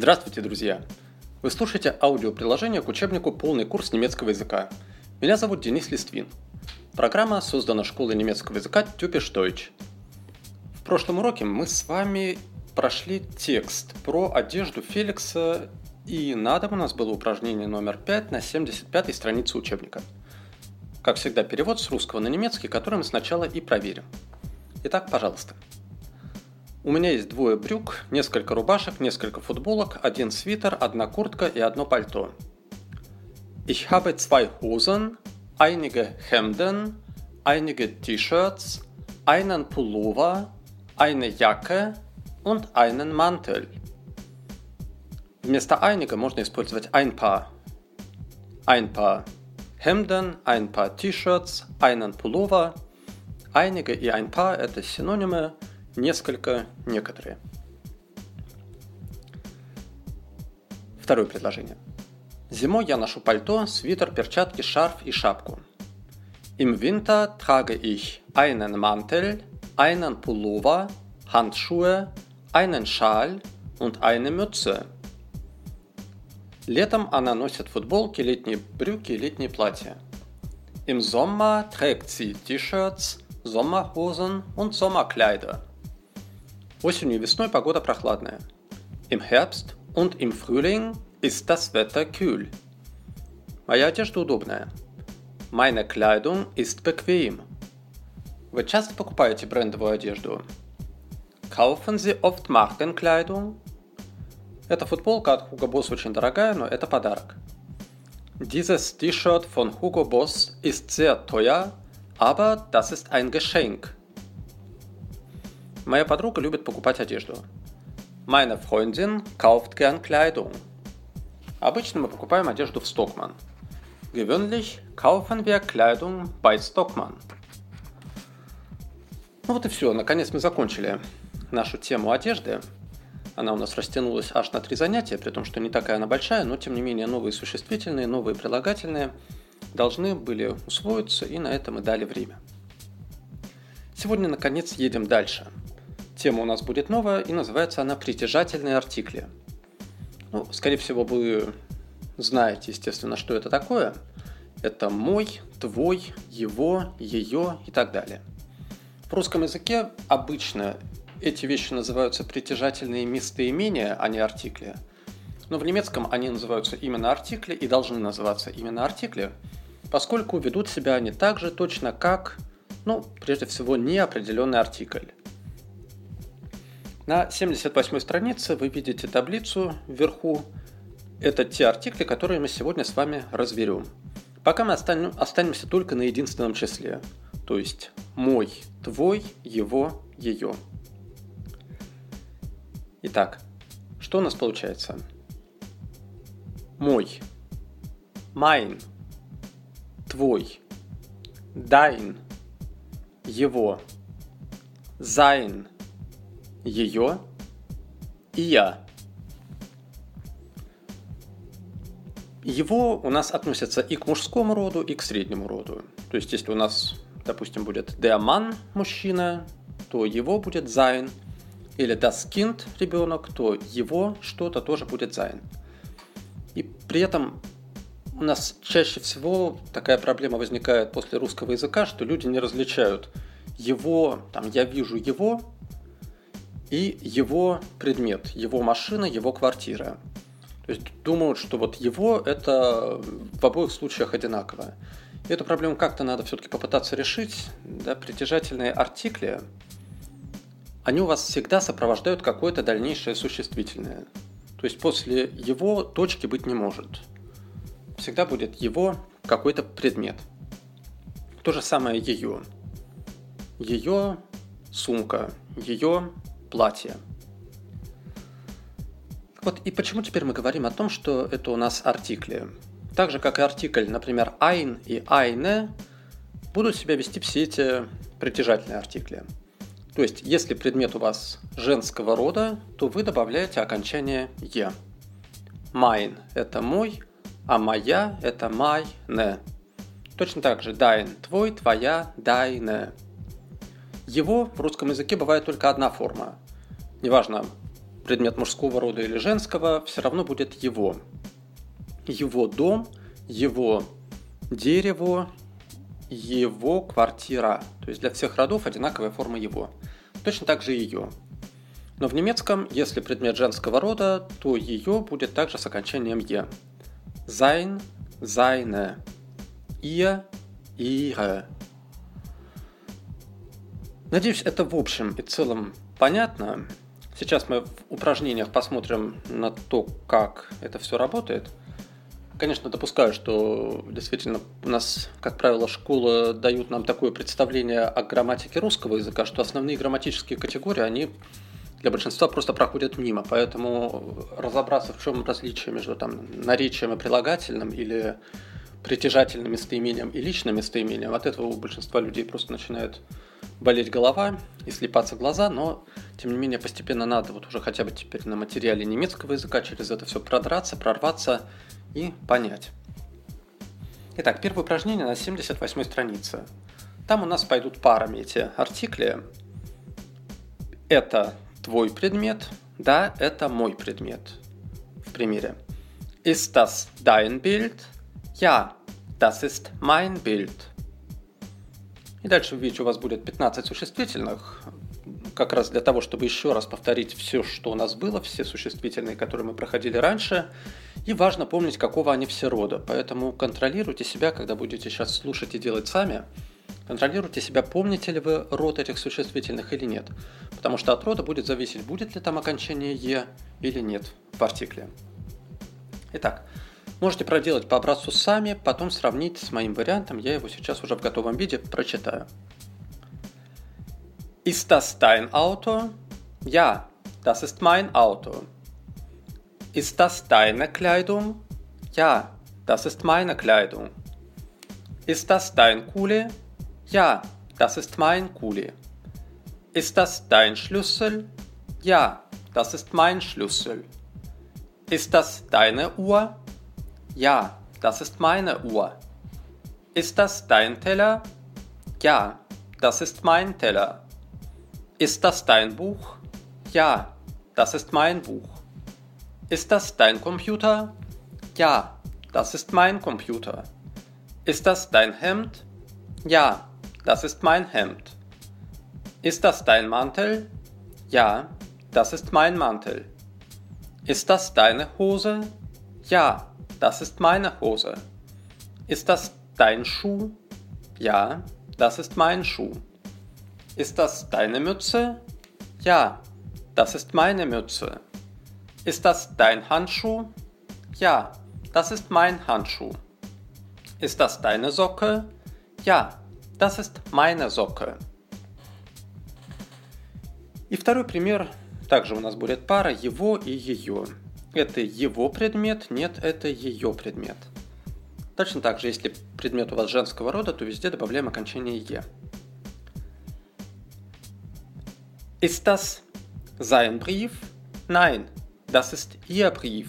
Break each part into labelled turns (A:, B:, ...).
A: Здравствуйте, друзья! Вы слушаете аудиоприложение к учебнику «Полный курс немецкого языка». Меня зовут Денис Листвин. Программа создана школой немецкого языка Typisch Deutsch. В прошлом уроке мы с вами прошли текст про одежду Феликса, и на дом у нас было упражнение номер 5 на 75 странице учебника. Как всегда, перевод с русского на немецкий, который мы сначала и проверим. Итак, пожалуйста. У меня есть двое брюк, несколько рубашек, несколько футболок, один свитер, одна куртка и одно пальто. Ich habe zwei Hosen, einige Hemden, einige T-Shirts, einen Pullover, eine Jacke und einen Mantel. Вместо einige можно использовать ein paar. Ein paar Hemden, ein paar T-Shirts, einen Pullover. Einige и ein paar – это синонимы – несколько, некоторые. Второе предложение. Зимой я ношу пальто, свитер, перчатки, шарф и шапку. Im Winter trage ich einen Mantel, einen Pullover, Handschuhe, einen Schal und eine Mütze. Летом она носит футболки, летние брюки и летние платья. Im Sommer trägt sie T-Shirts, Sommerhosen und Sommerkleider. Осенью и весной погода прохладная. Im Herbst und im Frühling ist das Wetter kühl. Моя одежда удобная. Meine Kleidung ist bequem. Вы часто покупаете брендовую одежду? Kaufen Sie oft Markenkleidung? Эта футболка от Hugo Boss очень дорогая, но это подарок. Dieses T-Shirt von Hugo Boss ist sehr teuer, aber das ist ein Geschenk. Моя подруга любит покупать одежду. Meine Freundin kauft gern Kleidung. Обычно мы покупаем одежду в Stockmann. Gewöhnlich kaufen wir Kleidung bei Stockmann. Ну вот и все, наконец мы закончили нашу тему одежды. Она у нас растянулась аж на три занятия, при том, что не такая она большая, но тем не менее новые существительные, новые прилагательные должны были усвоиться, и на это мы дали время. Сегодня, наконец, едем дальше – Тема у нас будет новая, и называется она «Притяжательные артикли». Ну, скорее всего, вы знаете, естественно, что это такое. Это мой, твой, его, ее и так далее. В русском языке обычно эти вещи называются притяжательные местоимения, а не артикли. Но в немецком они называются именно артикли и должны называться именно артикли, поскольку ведут себя они так же точно, как, ну, прежде всего, неопределенный артикль. На 78 странице вы видите таблицу вверху. Это те артикли, которые мы сегодня с вами разберем. Пока мы останем, останемся только на единственном числе. То есть мой, твой, его, ее. Итак, что у нас получается? Мой. Mein. Твой. Dein. Его. Sein ее и я. Его у нас относятся и к мужскому роду, и к среднему роду. То есть, если у нас, допустим, будет Mann – мужчина, то его будет sein. Или Kind – ребенок, то его что-то тоже будет sein. И при этом у нас чаще всего такая проблема возникает после русского языка, что люди не различают его, там, я вижу его, и его предмет, его машина, его квартира. То есть думают, что вот его это в обоих случаях одинаково. И эту проблему как-то надо все-таки попытаться решить. Да, притяжательные артикли, они у вас всегда сопровождают какое-то дальнейшее существительное. То есть после его точки быть не может. Всегда будет его какой-то предмет. То же самое ее. Ее сумка, ее платье. Вот и почему теперь мы говорим о том, что это у нас артикли? Так же, как и артикль, например, ein и eine, будут себя вести все эти притяжательные артикли. То есть, если предмет у вас женского рода, то вы добавляете окончание «е». Mein – это мой, а моя – это meine. Точно так же dein – твой, твоя, deine. Его в русском языке бывает только одна форма. Неважно, предмет мужского рода или женского, все равно будет его. Его дом, его дерево, его квартира. То есть для всех родов одинаковая форма его. Точно так же ее. Но в немецком, если предмет женского рода, то ее будет также с окончанием «е». Sein, seine. Ihr, ihre. Надеюсь, это в общем и целом понятно. Сейчас мы в упражнениях посмотрим на то, как это все работает – конечно, допускаю, что действительно у нас, как правило, школы дают нам такое представление о грамматике русского языка, что основные грамматические категории, они для большинства просто проходят мимо. Поэтому разобраться, в чем различие между там, наречием и прилагательным или притяжательным местоимением и личным местоимением, от этого у большинства людей просто начинает болеть голова и слепаться глаза, но тем не менее постепенно надо вот уже хотя бы теперь на материале немецкого языка через это все продраться, прорваться и понять. Итак, первое упражнение на 78 странице. Там у нас пойдут парами эти артикли. Это твой предмет, да, это мой предмет. В примере. Ist das dein Bild? Ja, das ist mein Bild. И дальше, вы видите, у вас будет 15 существительных, как раз для того, чтобы еще раз повторить все, что у нас было, все существительные, которые мы проходили раньше. И важно помнить, какого они все рода. Поэтому контролируйте себя, когда будете сейчас слушать и делать сами. Контролируйте себя, помните ли вы род этих существительных или нет. Потому что от рода будет зависеть, будет ли там окончание «е» или нет в артикле. Итак, можете проделать по образцу сами, потом сравнить с моим вариантом. Я его сейчас уже в готовом виде прочитаю. Ist das dein Auto? Ja, das ist mein Auto. Ist das deine Kleidung? Ja, das ist meine Kleidung. Ist das dein Kuli? Ja, das ist mein Kuli. Ist das dein Schlüssel? Ja, das ist mein Schlüssel. Ist das deine Uhr? Ja, das ist meine Uhr. Ist das dein Teller? Ja, das ist mein Teller. Ist das dein Buch? Ja, das ist mein Buch. Ist das dein Computer? Ja, das ist mein Computer. Ist das dein Hemd? Ja, das ist mein Hemd. Ist das dein Mantel? Ja, das ist mein Mantel. Ist das deine Hose? Ja, das ist meine Hose. Ist das dein Schuh? Ja, das ist mein Schuh. Ist das deine Mütze? Ja, das ist meine Mütze. Ist das dein Handschuh? Ja, das ist mein Handschuh. Ist das deine Socke? Ja, das ist meine Socke. И второй пример, также у нас будет пара его и ее. Это его предмет, нет, это ее предмет. Точно так же, если предмет у вас женского рода, то везде добавляем окончание «е». Ist das sein Brief? Nein, Das ist Ihr Brief.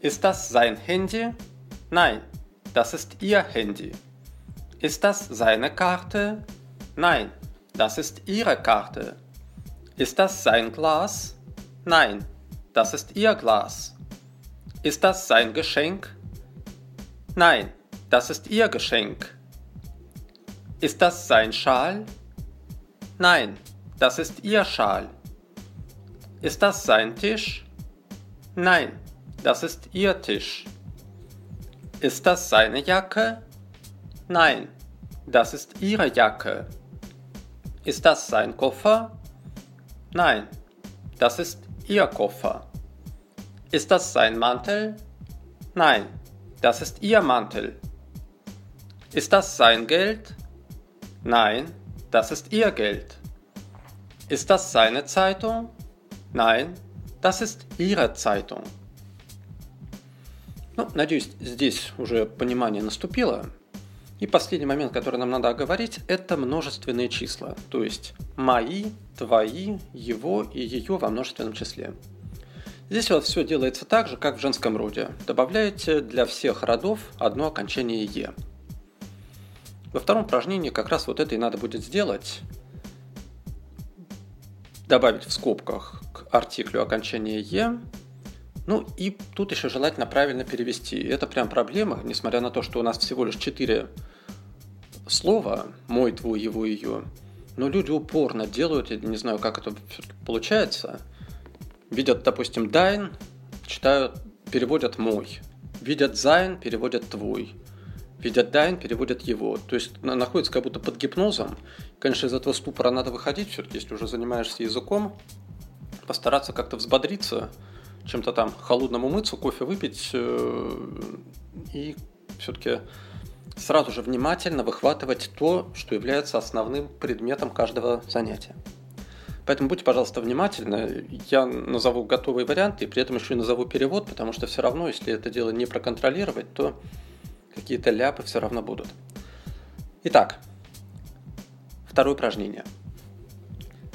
A: Ist das sein Handy? Nein, das ist Ihr Handy. Ist das seine Karte? Nein, das ist Ihre Karte. Ist das sein Glas? Nein, das ist Ihr Glas. Ist das sein Geschenk? Nein, das ist Ihr Geschenk. Ist das sein Schal? Nein, das ist Ihr Schal. Ist das sein Tisch? Nein, das ist Ihr Tisch. Ist das seine Jacke? Nein, das ist Ihre Jacke. Ist das sein Koffer? Nein, das ist Ihr Koffer. Ist das sein Mantel? Nein, das ist Ihr Mantel. Ist das sein Geld? Nein, das ist Ihr Geld. Ist das seine Zeitung? Nein, das ist Ihre Zeitung. Ну, надеюсь, здесь уже понимание наступило. И последний момент, который нам надо оговорить, это множественные числа. То есть мои, твои, его и ее во множественном числе. Здесь у вас все делается так же, как в женском роде. Добавляете для всех родов одно окончание «е». Во втором упражнении как раз вот это и надо будет сделать. Добавить в скобках артиклю окончания «е». Ну и тут еще желательно правильно перевести. Это прям проблема, несмотря на то, что у нас всего лишь четыре слова «мой», «твой», «его», «ее». Но люди упорно делают, я не знаю, как это получается. Видят, допустим, «дайн», читают, переводят «мой». Видят «sein», переводят «твой». Видят «dein», переводят «его». То есть находится как будто под гипнозом. Конечно, из этого ступора надо выходить все-таки, если уже занимаешься языком. Постараться как-то взбодриться – чем-то там холодным умыться, кофе выпить э, и все-таки сразу же внимательно выхватывать то, что является основным предметом каждого занятия. Поэтому будьте, пожалуйста, внимательны. Я назову готовый вариант и при этом еще и назову перевод, потому что все равно, если это дело не проконтролировать, то какие-то ляпы все равно будут. Итак, второе упражнение.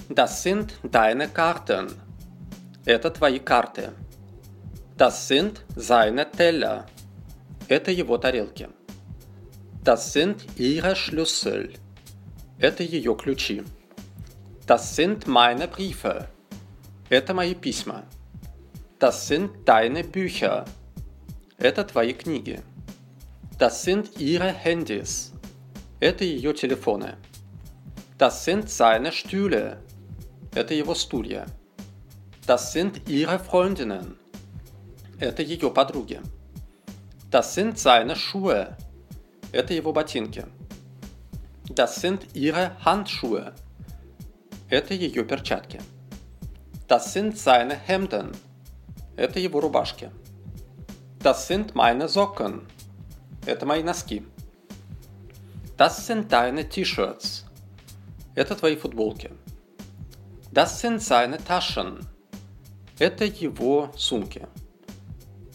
A: Das sind deine Karten. Это твои карты. Das sind seine Teller. Это его тарелки. Das sind ihre Schlüssel. Это ее ключи. Das sind meine Briefe. Это мои письма. Das sind deine Bücher. Это твои книги. Das sind ihre Handys. Это ее телефоны. Das sind seine Stühle. Это его стулья. Das sind ihre Freundinnen. Это ее подруги. Das sind seine Schuhe. Это его ботинки. Das sind ihre Handschuhe. Это ее перчатки. Das sind seine Hemden. Это его рубашки. Das sind meine Socken. Это мои носки. Das sind deine T-Shirts. Это твои футболки. Das sind seine Taschen. Это его сумки.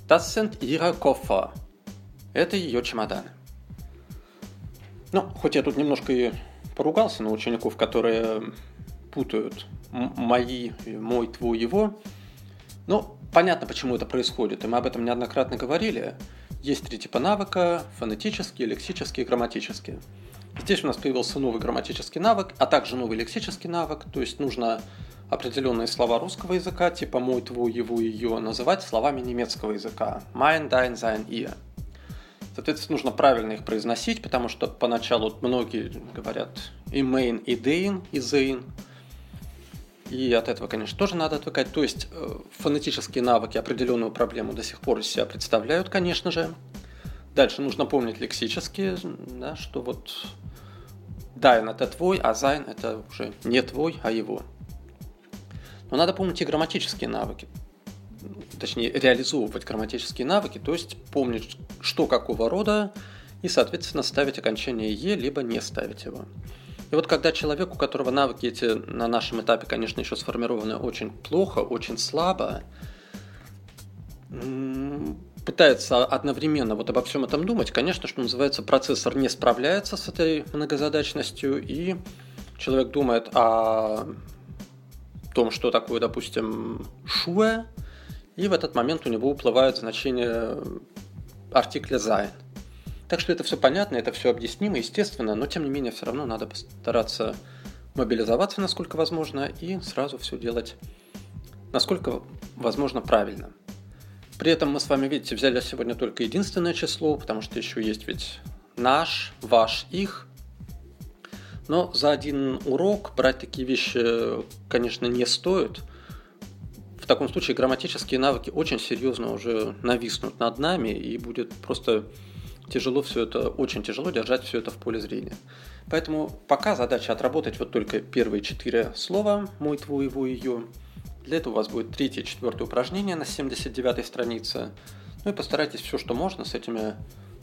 A: Das sind ihre Koffer. Это ее чемоданы. Ну, хоть я тут немножко и поругался на учеников, которые путают мои, мой, твой, его. Но понятно, почему это происходит, и мы об этом неоднократно говорили. Есть три типа навыка – фонетические, лексические и грамматические. Здесь у нас появился новый грамматический навык, а также новый лексический навык, то есть нужно определенные слова русского языка, типа мой, твой, его, ее, называть словами немецкого языка. Mein, dein, sein, ihr. Соответственно, нужно правильно их произносить, потому что поначалу многие говорят и main, и dein, и sein. И от этого, конечно, тоже надо отвыкать. То есть э, фонетические навыки определенную проблему до сих пор из себя представляют, конечно же. Дальше нужно помнить лексические, да, что вот Дайн это твой, а Зайн это уже не твой, а его. Но надо помнить и грамматические навыки. Точнее, реализовывать грамматические навыки, то есть помнить, что какого рода, и, соответственно, ставить окончание «е», либо не ставить его. И вот когда человек, у которого навыки эти на нашем этапе, конечно, еще сформированы очень плохо, очень слабо, пытается одновременно вот обо всем этом думать, конечно, что называется, процессор не справляется с этой многозадачностью, и человек думает, а том, что такое, допустим, шуэ, и в этот момент у него уплывает значение артикля sein. Так что это все понятно, это все объяснимо, естественно, но тем не менее все равно надо постараться мобилизоваться, насколько возможно, и сразу все делать, насколько возможно, правильно. При этом мы с вами, видите, взяли сегодня только единственное число, потому что еще есть ведь наш, ваш, их. Но за один урок брать такие вещи, конечно, не стоит. В таком случае грамматические навыки очень серьезно уже нависнут над нами, и будет просто тяжело все это, очень тяжело держать все это в поле зрения. Поэтому пока задача отработать вот только первые четыре слова «мой, твой, его, ее». Для этого у вас будет третье четвертое упражнение на 79 странице. Ну и постарайтесь все, что можно с этими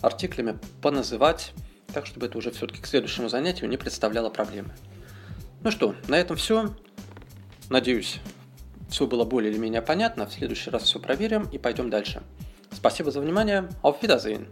A: артиклями поназывать так чтобы это уже все-таки к следующему занятию не представляло проблемы. Ну что, на этом все. Надеюсь, все было более или менее понятно. В следующий раз все проверим и пойдем дальше. Спасибо за внимание. Auf Wiedersehen.